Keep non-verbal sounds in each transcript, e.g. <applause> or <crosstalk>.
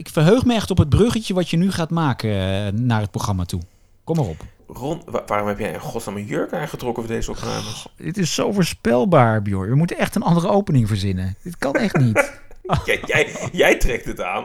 ik verheug me echt op het bruggetje wat je nu gaat maken eh, naar het programma toe. Kom maar op. Ron, wa- waarom heb jij in godsnaam een jurk aangetrokken voor deze opnames? Dit is zo voorspelbaar, Bjorn. We moeten echt een andere opening verzinnen. Dit kan echt niet. <laughs> <laughs> jij, jij, jij trekt het aan.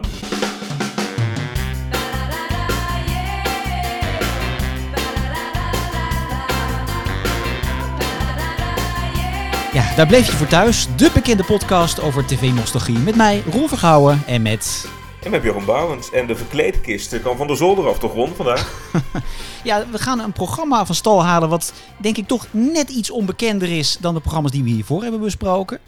Ja, daar bleef je voor thuis. De bekende podcast over tv-nostalgie. Met mij, Ron Vergouwen. En met... En met Björn Bouwens. En de verkleedkist kan van de zolder af toch, Ron, vandaag? <laughs> Ja, we gaan een programma van stal halen... wat denk ik toch net iets onbekender is... dan de programma's die we hiervoor hebben besproken.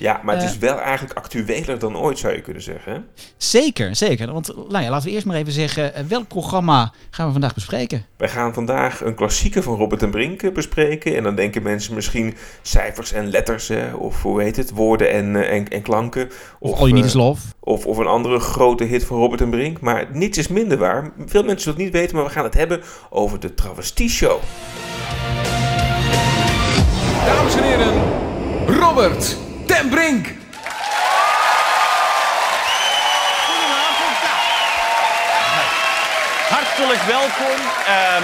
Ja, maar het Eh. is wel eigenlijk actueler dan ooit, zou je kunnen zeggen. hè? Zeker, zeker. Want nou ja, laten we eerst maar even zeggen... eh, welk programma gaan we vandaag bespreken? Wij gaan vandaag een klassieker van Robert en Brink eh, bespreken. En dan denken mensen misschien cijfers en letters, hè, of hoe heet het, woorden en, eh, en, en klanken. Of All You Need eh, Is Love. Of, of een andere grote hit van Robert en Brink. Maar niets is minder waar. Veel mensen zullen het niet weten, maar we gaan het hebben over de Travestie Show. Dames en heren, Robert ten Brink. Hartelijk welkom. Ehm,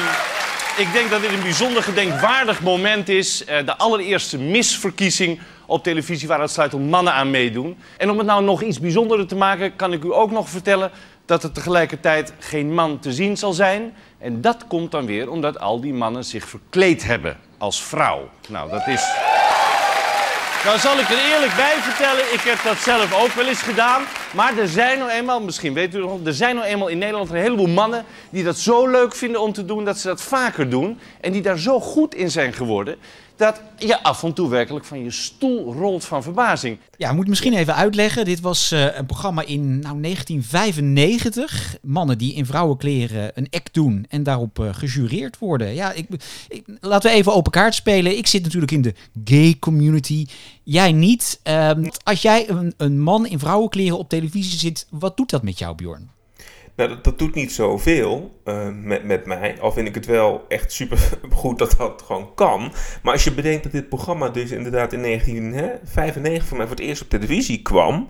ik denk dat dit een bijzonder gedenkwaardig moment is. Eh, de allereerste misverkiezing op televisie waar uitsluitend mannen aan meedoen. En om het nou nog iets bijzonderder te maken, kan ik u ook nog vertellen dat er tegelijkertijd geen man te zien zal zijn. En dat komt dan weer omdat al die mannen zich verkleed hebben als vrouw. Nou, dat is. Nou zal ik er eerlijk bij vertellen, ik heb dat zelf ook wel eens gedaan. Maar er zijn nou eenmaal, misschien weet u nog, er zijn nou eenmaal in Nederland een heleboel mannen die dat zo leuk vinden om te doen dat ze dat vaker doen. En die daar zo goed in zijn geworden, dat je af en toe werkelijk van je stoel rolt van verbazing. Ja, we moeten misschien even uitleggen. Dit was eh, een programma in nou, 1995. Mannen die in vrouwenkleren een act doen en daarop eh, gejureerd worden. Ja, ik, ik- laten we even open kaart spelen. Ik zit natuurlijk in de gay community. Jij niet. Ehm, als jij een, een man in vrouwenkleren op televisie zit, wat doet dat met jou, Bjorn? Nou, dat, doet niet zoveel eh met, met mij. Al vind ik het wel echt super goed dat dat gewoon kan. Maar als je bedenkt dat dit programma dus inderdaad in 1995 voor mij voor het eerst op televisie kwam.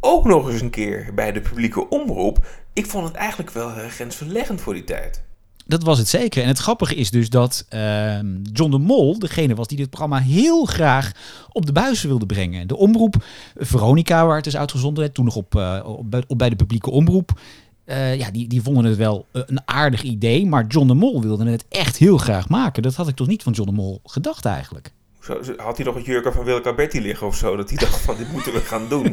Ook nog eens een keer bij de publieke omroep. Ik vond het eigenlijk wel grensverleggend voor die tijd. Dat was het zeker. En het grappige is dus dat ehm, John de Mol degene was die dit programma heel graag op de buizen wilde brengen. De omroep, Veronica, waar het is uitgezonden, werd, toen nog op, eh, op bij de publieke omroep. eh, ja, die, die vonden het wel eh, een aardig idee, maar John de Mol wilde het echt heel graag maken. Dat had ik toch niet van John de Mol gedacht eigenlijk. Zo, had hij nog een jurk van Wilke Alberti liggen of zo? Dat hij <laughs> dacht van dit moeten we gaan doen.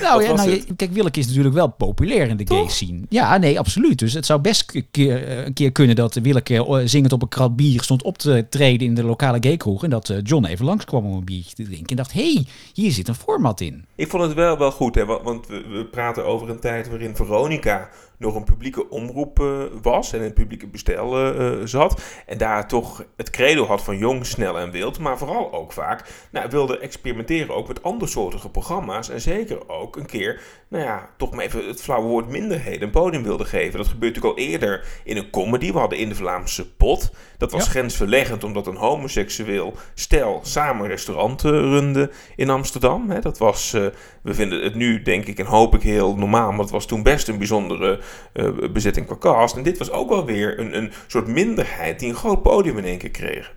Nou ja, nou, kijk, Willeke is natuurlijk wel populair in de gay scene. Ja, nee, absoluut. Dus het zou best een keer, eh, een keer kunnen dat Willeke eh, zingend op een krat bier stond op te treden in de lokale gaykroeg. En dat eh, John even langskwam om een biertje te drinken. En dacht, hé, hey, hier zit een format in. Ik vond het wel, wel goed, hè, wa- want we, we praten over een tijd waarin Veronica nog een publieke omroep eh, was en in het publieke bestel eh, eh, zat. En daar toch het credo had van jong, snel en wild, maar vooral ook vaak nou, wilde experimenteren ook met andersoortige programma's. En zeker ook een keer, nou ja, toch maar even het flauwe woord minderheden een podium wilde geven. Dat gebeurt natuurlijk al eerder in een comedy. We hadden in de Vlaamse pot. Dat was Ja. grensverleggend omdat een homoseksueel stel samen een restaurant eh, runde in Amsterdam. Dat was, eh, we vinden het nu denk ik en hoop ik heel normaal, maar het was toen best een bijzondere eh, bezetting qua cast. En dit was ook wel weer een, een soort minderheid die een groot podium in één keer kreeg.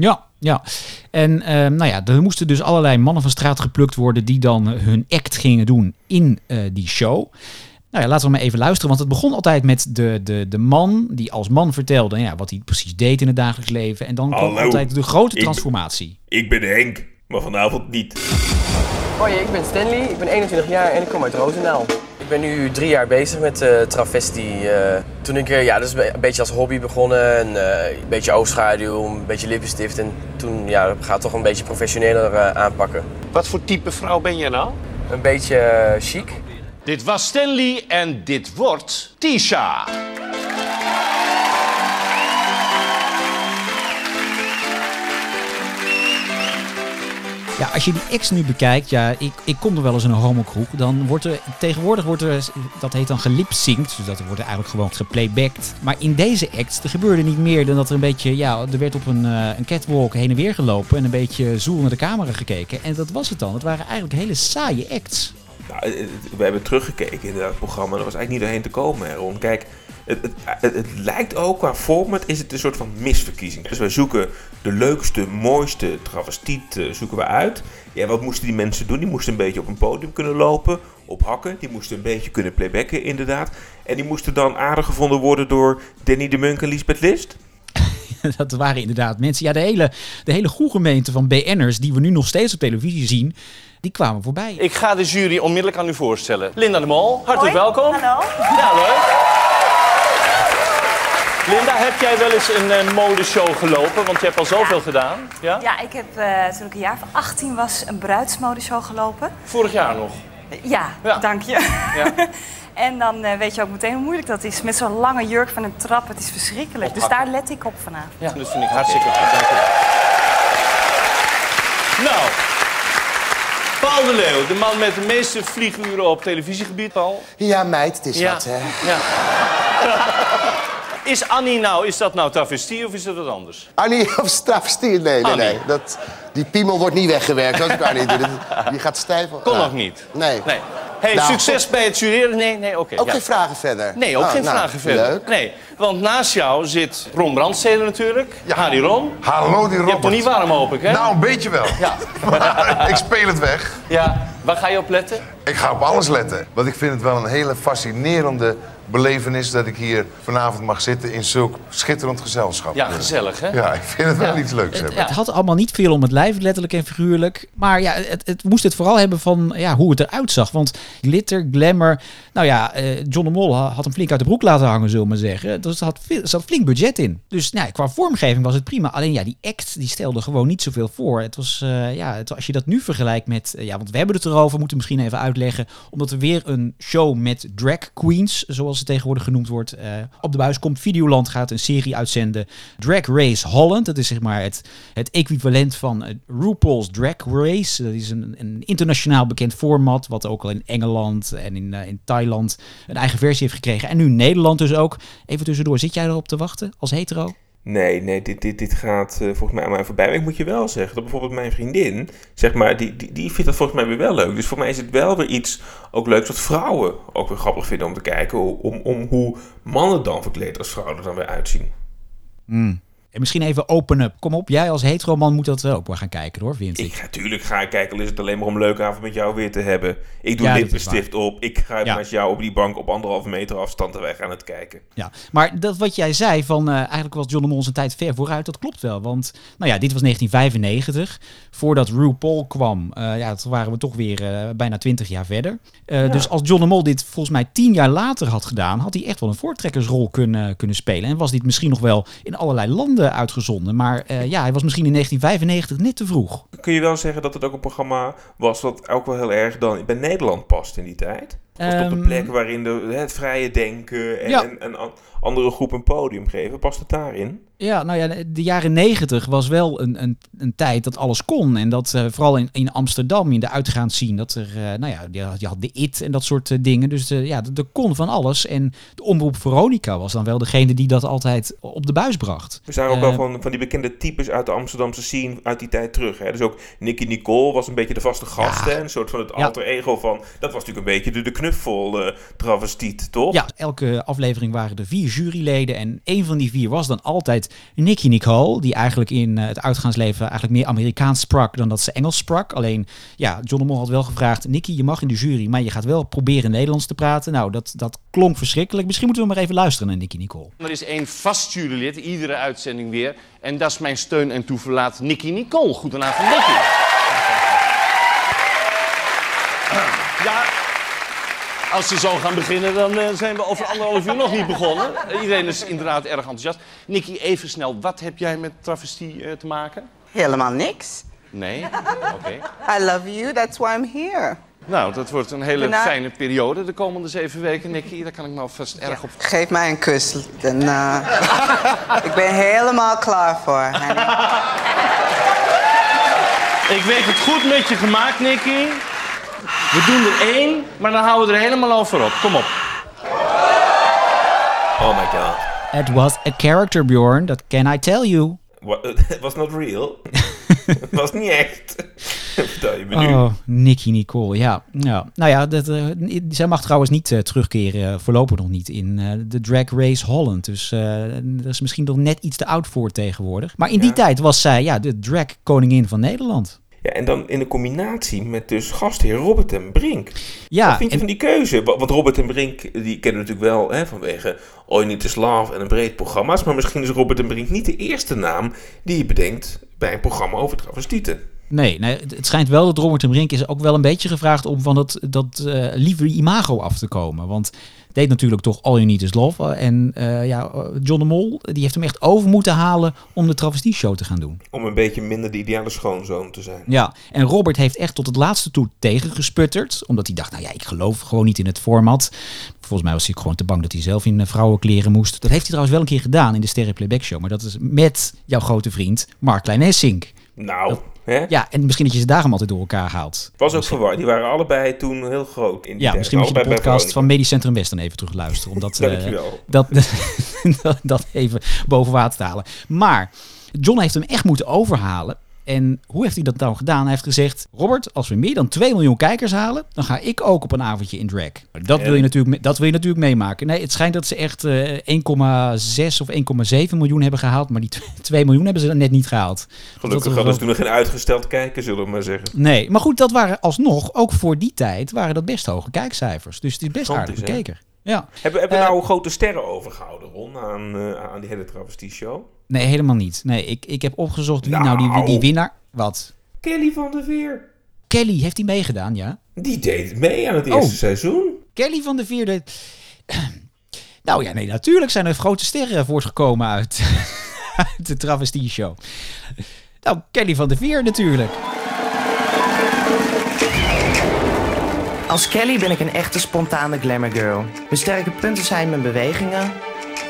Ja, ja. En ehm, nou ja, er moesten dus allerlei mannen van straat geplukt worden die dan hun act gingen doen in eh, die show. Nou ja, laten we maar even luisteren, want het begon altijd met de, de, de man die als man vertelde ja, wat hij precies deed in het dagelijks leven. En dan kwam altijd de grote ik- transformatie. Ik ben Henk, maar vanavond niet. Hoi, ik ben Stanley, ik ben 21 jaar en ik kom uit Roosendaal. Ik ben nu drie jaar bezig met eh travestie. eh, toen ik eh, ja, dus een beetje als hobby begonnen, en, eh, een beetje oogschaduw, een beetje lippenstift. En toen ja, gaat het toch een beetje professioneler eh, aanpakken. Wat voor type vrouw ben je nou? Een beetje chic. Dit was Stanley en dit wordt Tisha. Ja, als je die acts nu bekijkt, ja, ik, ik kom er wel eens in een homokroeg, dan wordt er, tegenwoordig wordt er, dat heet dan gelipsynct, dus dat wordt eigenlijk gewoon geplaybacked. Maar in deze acts, er gebeurde niet meer dan dat er een beetje, ja, er werd op een, eh, een catwalk heen en weer gelopen en een beetje zoel naar de camera gekeken. En dat was het dan. Het waren eigenlijk hele saaie acts. Nou, het- we hebben teruggekeken in dat programma. Er was eigenlijk niet doorheen te komen. Kijk, het, het, het, het lijkt ook qua format is het een soort van misverkiezing. Dus wij zoeken de leukste, mooiste travestiet eh, zoeken we uit. Ja, wat moesten die mensen doen? Die moesten een beetje op een podium kunnen lopen, op hakken. Die moesten een beetje kunnen playbacken, inderdaad. En die moesten dan aardig gevonden worden door Danny de Munk en Lisbeth List. <laughs> dat waren inderdaad mensen. Ja, de hele, de hele goede gemeente van BN'ers, die we nu nog steeds op televisie zien, die kwamen voorbij. Ik ga de jury onmiddellijk aan u voorstellen. Linda de Mol, hartelijk Hoi. welkom. Hallo. Ja, leuk. Linda, heb jij wel eens een eh, modeshow gelopen? Want je hebt al zoveel gedaan. Ja? Ja, ik heb eh, toen ik een jaar of 18 was een bruidsmodeshow gelopen. Vorig jaar nog. Ja, Ja. dank je. Ja. <laughs> en dan eh, weet je ook meteen hoe moeilijk dat is. Met zo'n lange jurk van een trap. Het is verschrikkelijk. Dus daar let ik op vanavond. Ja, dat vind ik hartstikke goed. Dank je. Nou, Paul de Leeuw, de man met de meeste vlieguren op televisiegebied, Paul. Ja, meid, het is Ja. wat, hè. Ja. <laughs> Is Annie nou, is dat nou travestie of is dat wat anders? Annie of travestie? Nee, nee, Annie. nee. Dat, die piemel wordt niet weggewerkt, als ik Annie doe. Dat- Die gaat stijf. Kon nog niet. Nee. Nee. Hey, Nou, succes bij het jureren? Nee, nee, oké. Ook ja. geen vragen verder? Nee, ook Oh, geen nou, vragen verder. Leuk. Nee, want naast jou zit Ron Brandstede natuurlijk. Ja. Harry Ron. Hallo, die Je hebt nog niet warm hoop ik, hè? Nou, een beetje wel. Ja. <laughs> ik speel het weg. ja. Waar ga je op letten? Ik ga op alles letten. Want ik vind het wel een hele fascinerende belevenis... dat ik hier vanavond mag zitten in zulk schitterend gezelschap. Ja, gezellig, hè? Ja, ik vind het wel iets leuks Het, hebben. het had allemaal niet veel om het lijf, letterlijk en figuurlijk. Maar ja, het, het moest het vooral hebben van ja, hoe het eruit zag. Want glitter, glamour. Nou ja, eh, John de Mol ha- had hem flink uit de broek laten hangen, zullen we maar zeggen. Dus er had, er zat flink budget in. Dus nou, ja, qua vormgeving was het prima. Alleen ja, die act die stelde gewoon niet zoveel voor. Het was, eh, ja, het, als je dat nu vergelijkt met. eh, ja, want we hebben het erover, moeten we misschien even uitleggen. Omdat er weer een show met drag queens, zoals tegenwoordig genoemd wordt, eh, op de buis komt. Videoland gaat een serie uitzenden. Drag Race Holland. Dat is zeg maar het, het equivalent van eh, RuPaul's Drag Race. Dat is een, een internationaal bekend format. Wat ook al in Engeland en in, eh, in Thailand een eigen versie heeft gekregen. En nu Nederland dus ook. Even tussendoor, zit jij erop te wachten als hetero? Nee, nee, dit, dit, dit gaat eh, volgens mij mij voorbij. Maar ik moet je wel zeggen dat bijvoorbeeld mijn vriendin, zeg maar, die, die, die vindt dat volgens mij weer wel leuk. Dus voor mij is het wel weer iets ook leuks wat vrouwen ook weer grappig vinden om te kijken. Om, om hoe mannen dan verkleed als vrouwen er dan weer uitzien. En misschien even open up. Kom op, jij als hetero man moet dat wel ook wel gaan kijken hoor, vind ik. Ik, natuurlijk ga ik kijken, al is het alleen maar om een leuke avond met jou weer te hebben. Ik doe Ja, dat lippenstift op, ik ga Ja. met jou op die bank op anderhalve meter afstand en wij gaan het kijken. Ja, maar dat wat jij zei van eh, eigenlijk was John de Mol zijn tijd ver vooruit, dat klopt wel. Want nou ja, dit was 1995. Voordat RuPaul kwam, eh, ja, toen waren we toch weer eh, bijna 20 jaar verder. Dus als John de Mol dit volgens mij 10 jaar later had gedaan, had hij echt wel een voortrekkersrol kunnen, kunnen spelen. En was dit misschien nog wel in allerlei landen uitgezonden. Maar eh, ja, hij was misschien in 1995 net te vroeg. Kun je wel zeggen dat het ook een programma was wat ook wel heel erg dan bij Nederland past in die tijd? Was op de Ehm, plek waarin de, het vrije denken en, Ja. en, en an- andere groep een podium geven, past het daarin? Ja, nou ja, de jaren negentig was wel een, een, een tijd dat alles kon. En dat eh, vooral in, in Amsterdam, in de uitgaans zien, dat er, eh, nou ja, je had, je had de IT en dat soort eh, dingen. Dus ja, er kon van alles. En de omroep Veronica was dan wel degene die dat altijd op de buis bracht. We zagen ook wel van, van die bekende types uit de Amsterdamse scene uit die tijd terug. Hè? Dus ook Nicky Nicole was een beetje de vaste gast. Ja. Hè? Een soort van het Ja. alter ego van... Dat was natuurlijk een beetje de, de knuffel travestiet, toch? Ja, elke aflevering waren er vier juryleden. En een van die vier was dan altijd Nicky Nicole. Die eigenlijk in eh, het uitgaansleven eigenlijk meer Amerikaans sprak dan dat ze Engels sprak. Alleen, ja, John de had wel gevraagd... Nicky, je mag in de jury, maar je gaat wel proberen Nederlands te praten. Nou, dat, dat klonk verschrikkelijk. Misschien moeten we maar even luisteren naar Nicky Nicole. Er is één vast jurylid, iedere uitzending weer. En dat is mijn steun en toeverlaat, Nicky Nicole. Goedenavond, Nicky. Als ze zo gaan beginnen, dan eh, zijn we over anderhalf uur nog niet begonnen. <laughs> Iedereen is inderdaad erg enthousiast. Nicky, even snel, wat heb jij met travestie eh, te maken? Helemaal niks. Nee? <laughs> Oké. I love you, that's why I'm here. Nou, dat wordt een hele fijne periode de komende zeven weken, Nicky. Daar kan ik me alvast erg op... Geef mij een kus. Dan, eh, <laughs> ik ben helemaal klaar voor. honey. Ik weet het goed met je gemaakt, Nicky. We doen er één, maar dan houden we er helemaal over op. Kom op. Oh my god. It was a character, Bjorn. That can I tell you. What, <laughs> it was not real. <laughs> Het was niet echt. Vertel je me nu. Oh, Nicky Nicole, ja. ja. Nou ja, dat, eh, zij mag trouwens niet eh, terugkeren, eh, voorlopig nog niet, in de Drag Race Holland. Dus eh dat is misschien nog net iets te oud voor tegenwoordig. Maar in die Ja. tijd was zij ja, de drag koningin van Nederland. Ja, en dan in de combinatie met dus gastheer Robert en Brink. Ja, Wat vind je en- van die keuze? Wa- Want Robert en Brink, die kennen we natuurlijk wel hè, vanwege You Need Is Love en een breed programma's. Maar misschien is Robert en Brink niet de eerste naam die je bedenkt bij een programma over travestieten. Nee, nee, het schijnt wel dat Robert en Brink is ook wel een beetje gevraagd om van dat, dat eh, lieve imago af te komen. Want deed natuurlijk toch All You Need Is Love. eh, En eh, ja, eh, John de Mol, die heeft hem echt over moeten halen om de travestie show te gaan doen. Om een beetje minder de ideale schoonzoon te zijn. Ja, en Robert heeft echt tot het laatste toe tegengesputterd. Omdat hij dacht, nou ja, ik geloof gewoon niet in het format. Volgens mij was hij gewoon te bang dat hij zelf in vrouwenkleren moest. Dat heeft hij trouwens wel een keer gedaan in de Sterren Playback Show. Maar dat is met jouw grote vriend Mark Klein Essink. Nou, hè? Ja, en misschien dat je ze daarom altijd door elkaar haalt. Was ook verward. Die waren allebei toen heel groot in die Ja, misschien moet je de podcast van Medisch Centrum West dan even terug luisteren. Om <laughs> dat, eh, Dankjewel. dat, dat, dat even boven water te halen. Maar John heeft hem echt moeten overhalen. En hoe heeft hij dat nou gedaan? Hij heeft gezegd: Robert, als we meer dan 2 miljoen kijkers halen, dan ga ik ook op een avondje in drag. Dat wil je natuurlijk, dat wil je natuurlijk meemaken. Nee, het schijnt dat ze echt eh, 1,6 of 1,7 miljoen hebben gehaald, maar die 2 miljoen hebben ze dan net niet gehaald. Gelukkig Dat- hadden ze toen nog geen uitgesteld kijken, zullen we maar zeggen. Nee, maar goed, dat waren alsnog, ook voor die tijd, waren dat best hoge kijkcijfers. Dus het is best aardig bekeken. Ja. Hebben, hebben we nou grote sterren overgehouden, Ron, aan, eh, aan die hele travestie-show? Nee, helemaal niet. Nee, ik, ik heb opgezocht wie nou, die, die winnaar... Wat? Kelly van der Veer. Kelly, heeft hij meegedaan, ja? Die deed mee aan het Oh. eerste seizoen. Kelly van der Veer... De... <clears throat> Nou ja, nee, natuurlijk zijn er grote sterren voortgekomen uit, <laughs> uit de travestie show. Nou, Kelly van der Veer natuurlijk. Als Kelly ben ik een echte spontane glamour girl. Mijn sterke punten zijn mijn bewegingen,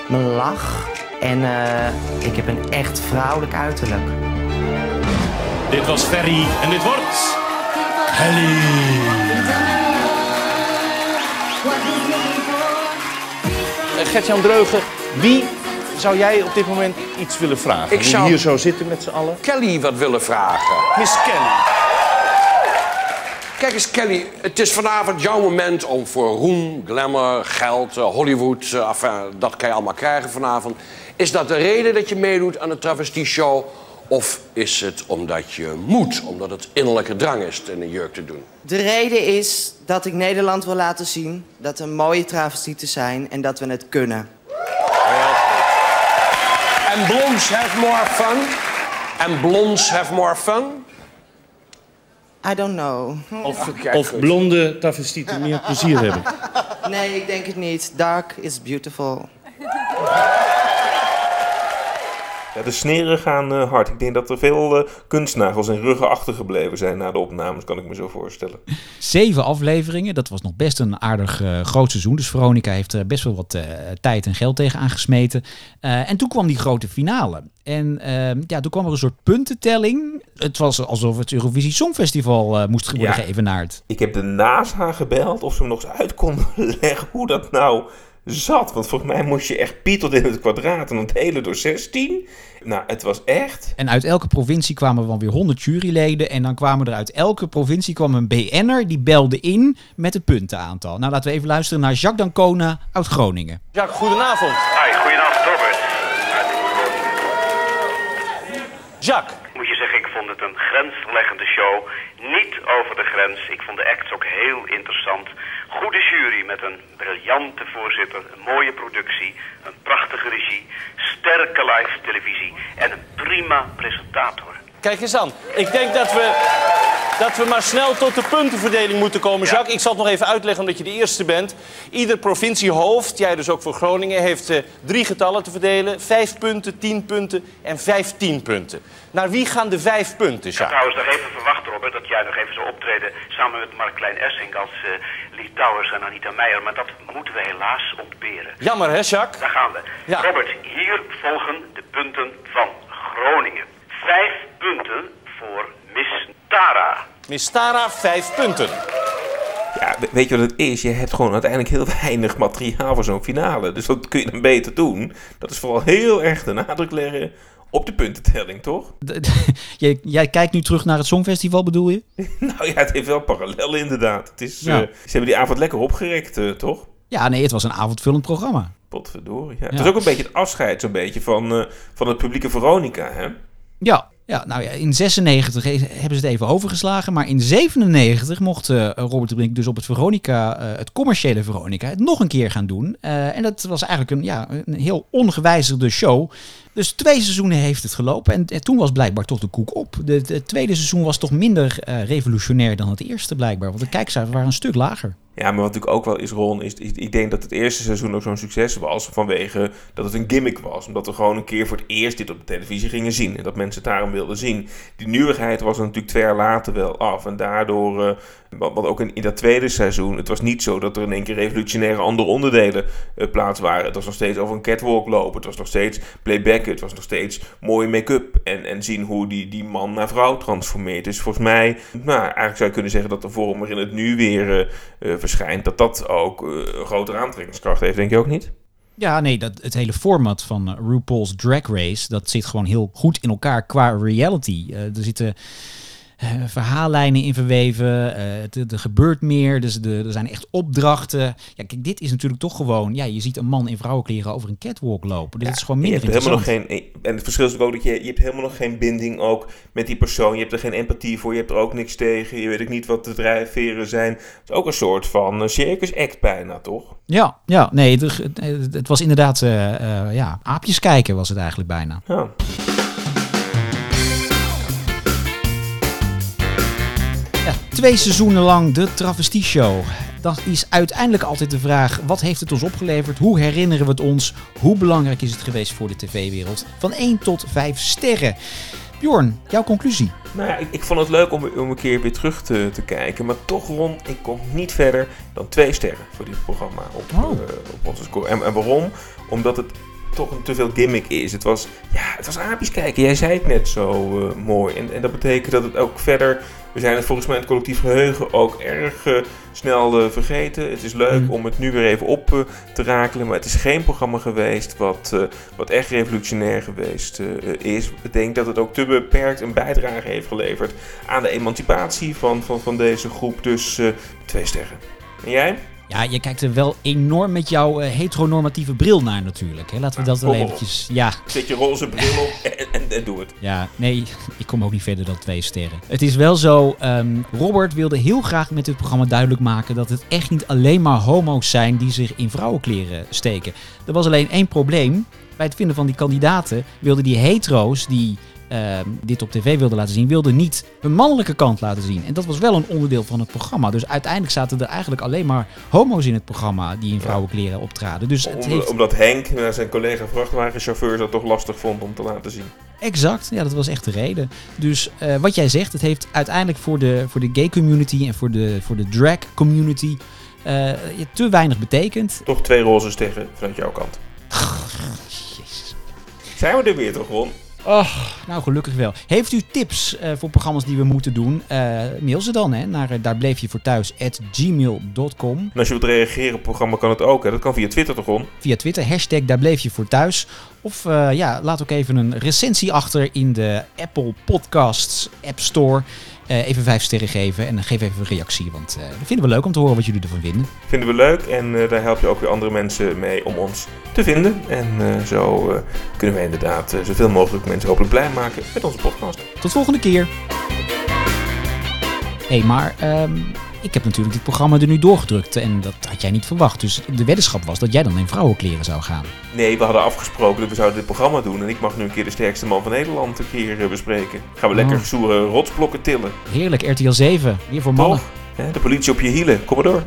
mijn lach en eh, ik heb een echt vrouwelijk uiterlijk. Dit was Ferry en dit wordt... Kelly. Eh, Gert-Jan Dreugen, wie zou jij op dit moment iets willen vragen? Ik zou- hier zo zitten met z'n allen. Kelly wat willen vragen. Miss Kelly. Kijk eens, Kelly, het is vanavond jouw moment om voor roem, glamour, geld, eh, Hollywood, eh, enfin, dat kan je allemaal krijgen vanavond. Is dat de reden dat je meedoet aan de travestie show? Of is het omdat je moet, omdat het innerlijke drang is in een jurk te doen? De reden is dat ik Nederland wil laten zien dat we mooie travestieten zijn en dat we het kunnen. En blondes have more fun? En blondes have more fun? I don't know. Of, of blonde travestieten meer plezier hebben. Nee, ik denk het niet. Dark is beautiful. <laughs> Ja, de sneren gaan eh, hard. Ik denk dat er veel eh, kunstnagels en ruggen achtergebleven zijn na de opnames, kan ik me zo voorstellen. Zeven afleveringen, dat was nog best een aardig eh, groot seizoen. Dus Veronica heeft er best wel wat tijd en geld tegen aangesmeten. En toen kwam die grote finale. En eh, ja, toen kwam er een soort puntentelling. Het was alsof het Eurovisie Songfestival moest worden Ja. geëvenaard. Ik heb de NASA gebeld of ze me nog eens uit konden <laughs> leggen hoe dat nou zat. Want volgens mij moest je echt Piet tot in het kwadraat en dan delen door 16. Nou, het was echt... En uit elke provincie kwamen dan weer 100 juryleden. En dan kwamen er uit elke provincie kwam een BN'er die belde in met het puntenaantal. Nou, laten we even luisteren naar Jacques Dancona uit Groningen. Jacques, goedenavond. Hi, goedenavond Robert. Jacques. Moet je zeggen, ik vond het een grensverleggende show. Niet over de grens. Ik vond de acts ook heel interessant. Goede jury met een briljante voorzitter, een mooie productie, een prachtige regie, sterke live televisie en een prima presentator. Kijk eens aan. Ik denk dat we, dat we maar snel tot de puntenverdeling moeten komen, Jacques. Ik zal het nog even uitleggen omdat je de eerste bent. Ieder provinciehoofd, jij dus ook voor Groningen, heeft eh, drie getallen te verdelen. Vijf punten, tien punten en vijftien punten. Naar wie gaan de vijf punten, Ik had Jacques? trouwens nog even verwacht, Robert, dat jij nog even zou optreden samen met Mark Klein Essink als uh, Lee Towers en Anita Meijer. Maar dat moeten we helaas ontberen. Jammer, hè, Jacques? Daar gaan we. Robert, hier volgen de punten van Groningen. Vijf punten voor Miss Tara. Miss Tara, vijf punten. Ja, we- weet je wat het is? Je hebt gewoon uiteindelijk heel weinig materiaal voor zo'n finale. Dus wat kun je dan beter doen? Dat is vooral heel erg de nadruk leggen op de puntentelling, toch? <laughs> jij, jij kijkt nu terug naar het Songfestival, bedoel je? <laughs> nou ja, het heeft wel parallel inderdaad. Het is, Ja. eh, ze hebben die avond lekker opgerekt, eh, toch? Ja, nee, het was een avondvullend programma. Potverdorie. Ja. Ja. Het is ook een beetje het afscheid zo'n beetje van, eh, van het publieke Veronica, hè? Ja, ja nou ja, in 96 he- hebben ze het even overgeslagen. Maar in 97 mocht eh, Robert Brink dus op het Veronica, eh, het commerciële Veronica, het nog een keer gaan doen. Eh, en dat was eigenlijk een, ja, een heel ongewijzigde show. Dus twee seizoenen heeft het gelopen. En, en toen was blijkbaar toch de koek op. De tweede seizoen was toch minder revolutionair dan het eerste blijkbaar. Want de kijkcijfers waren een stuk lager. Ja, maar wat natuurlijk ook wel is, Ron, is, ik denk dat het eerste seizoen ook zo'n succes was vanwege dat het een gimmick was. Omdat we gewoon een keer voor het eerst dit op de televisie gingen zien en dat mensen het daarom wilden zien. Die nieuwigheid was er natuurlijk twee jaar later wel af en daardoor, eh, wat, ook in, dat tweede seizoen, het was niet zo dat er in één keer revolutionaire andere onderdelen eh, plaats waren. Het was nog steeds over een catwalk lopen, het was nog steeds playbacken, het was nog steeds mooie make-up en, en zien hoe die, die man naar vrouw transformeert. Dus volgens mij, nou, eigenlijk zou je kunnen zeggen dat de vorm waarin het nu weer eh, verschijnt, dat dat ook eh, een grotere aantrekkingskracht heeft, denk je ook niet? Ja, nee, dat, het hele format van eh, RuPaul's Drag Race, dat zit gewoon heel goed in elkaar qua reality. Eh, er zitten verhaallijnen in verweven, eh, het- er gebeurt meer, dus de, er zijn echt opdrachten. Ja, kijk, dit is natuurlijk toch gewoon, ja, je ziet een man in vrouwenkleren over een catwalk lopen. Dus het is gewoon Je minder hebt helemaal nog geen, en het verschil is ook dat je, je hebt helemaal nog geen binding ook met die persoon. Je hebt er geen empathie voor, je hebt er ook niks tegen. Je weet ook niet wat de drijfveren zijn. Het is ook een soort van eh, circus act bijna, toch? Ja, ja, nee, het, het- het was inderdaad, eh, eh, ja, aapjes kijken was het eigenlijk bijna. Ja. Twee seizoenen lang de Travestie Show. Dan is uiteindelijk altijd de vraag: wat heeft het ons opgeleverd? Hoe herinneren we het ons? Hoe belangrijk is het geweest voor de tv-wereld? Van 1 tot 5 sterren. Bjorn, jouw conclusie? Nou ja, ik, ik vond het leuk om, om een keer weer terug te, te kijken. Maar toch, Ron, ik kom niet verder dan twee sterren voor dit programma op, Oh. eh, op onze score. En, en waarom? Omdat het toch een te veel gimmick is. Het was, ja, het was aapjes kijken. Jij zei het net zo eh, mooi. En, en dat betekent dat het ook verder... We zijn het volgens mij in het collectief geheugen ook erg eh, snel eh, vergeten. Het is leuk Mm. om het nu weer even op te rakelen. Maar het is geen programma geweest wat, wat echt revolutionair geweest is. Ik denk dat het ook te beperkt een bijdrage heeft geleverd aan de emancipatie van, van, van deze groep. Dus twee sterren. En jij? Ja, je kijkt er wel enorm met jouw eh, heteronormatieve bril naar natuurlijk. Hè? Laten we dat wel oh, eventjes... Ja, Zet je roze bril op <laughs> en, en, en doe het. Ja, nee, ik kom ook niet verder dan twee sterren. Het is wel zo, ehm, Robert wilde heel graag met dit programma duidelijk maken dat het echt niet alleen maar homo's zijn die zich in vrouwenkleren steken. Er was alleen één probleem. Bij het vinden van die kandidaten wilden die hetero's die ehm, dit op tv wilden laten zien, wilden niet hun mannelijke kant laten zien. En dat was wel een onderdeel van het programma. Dus uiteindelijk zaten er eigenlijk alleen maar homo's in het programma die in vrouwenkleren optraden. Dus het Om- heeft... Omdat Henk, eh, zijn collega vrachtwagenchauffeur, dat toch lastig vond om te laten zien. Exact, ja, dat was echt de reden. Dus eh, wat jij zegt, het heeft uiteindelijk voor de, voor de gay community en voor de, voor de drag community eh, te weinig betekend. Toch twee roze sterren vanuit jouw kant. <laughs> Zijn we er weer toch, Ron? Oh, nou gelukkig wel. Heeft u tips eh, voor programma's die we moeten doen? Eh, mail ze dan hè, naar daar bleef je voor thuis at gmail.com. En als je wilt reageren op het programma kan het ook. Hè? Dat kan via Twitter toch, Ron? Via Twitter, hashtag daar bleef je voor thuis. Of ja, laat ook even een recensie achter in de Apple Podcasts App Store. Eh, even vijf sterren geven en geef even een reactie. Want eh, dat vinden we leuk om te horen wat jullie ervan vinden. Vinden we leuk en eh, daar help je ook weer andere mensen mee om ons te vinden. En zo kunnen wij inderdaad zoveel mogelijk mensen hopelijk blij maken met onze podcast. Tot volgende keer. Hey, maar ehm, ik heb natuurlijk dit programma er nu doorgedrukt en dat had jij niet verwacht. Dus de weddenschap was dat jij dan in vrouwenkleren zou gaan. Nee, we hadden afgesproken dat we zouden dit programma doen. En ik mag nu een keer de sterkste man van Nederland een keer eh, bespreken. Gaan we lekker Oh. zoere rotsblokken tillen. Heerlijk, RTL 7, weer voor mannen. Toch? De politie op je hielen, kom maar door.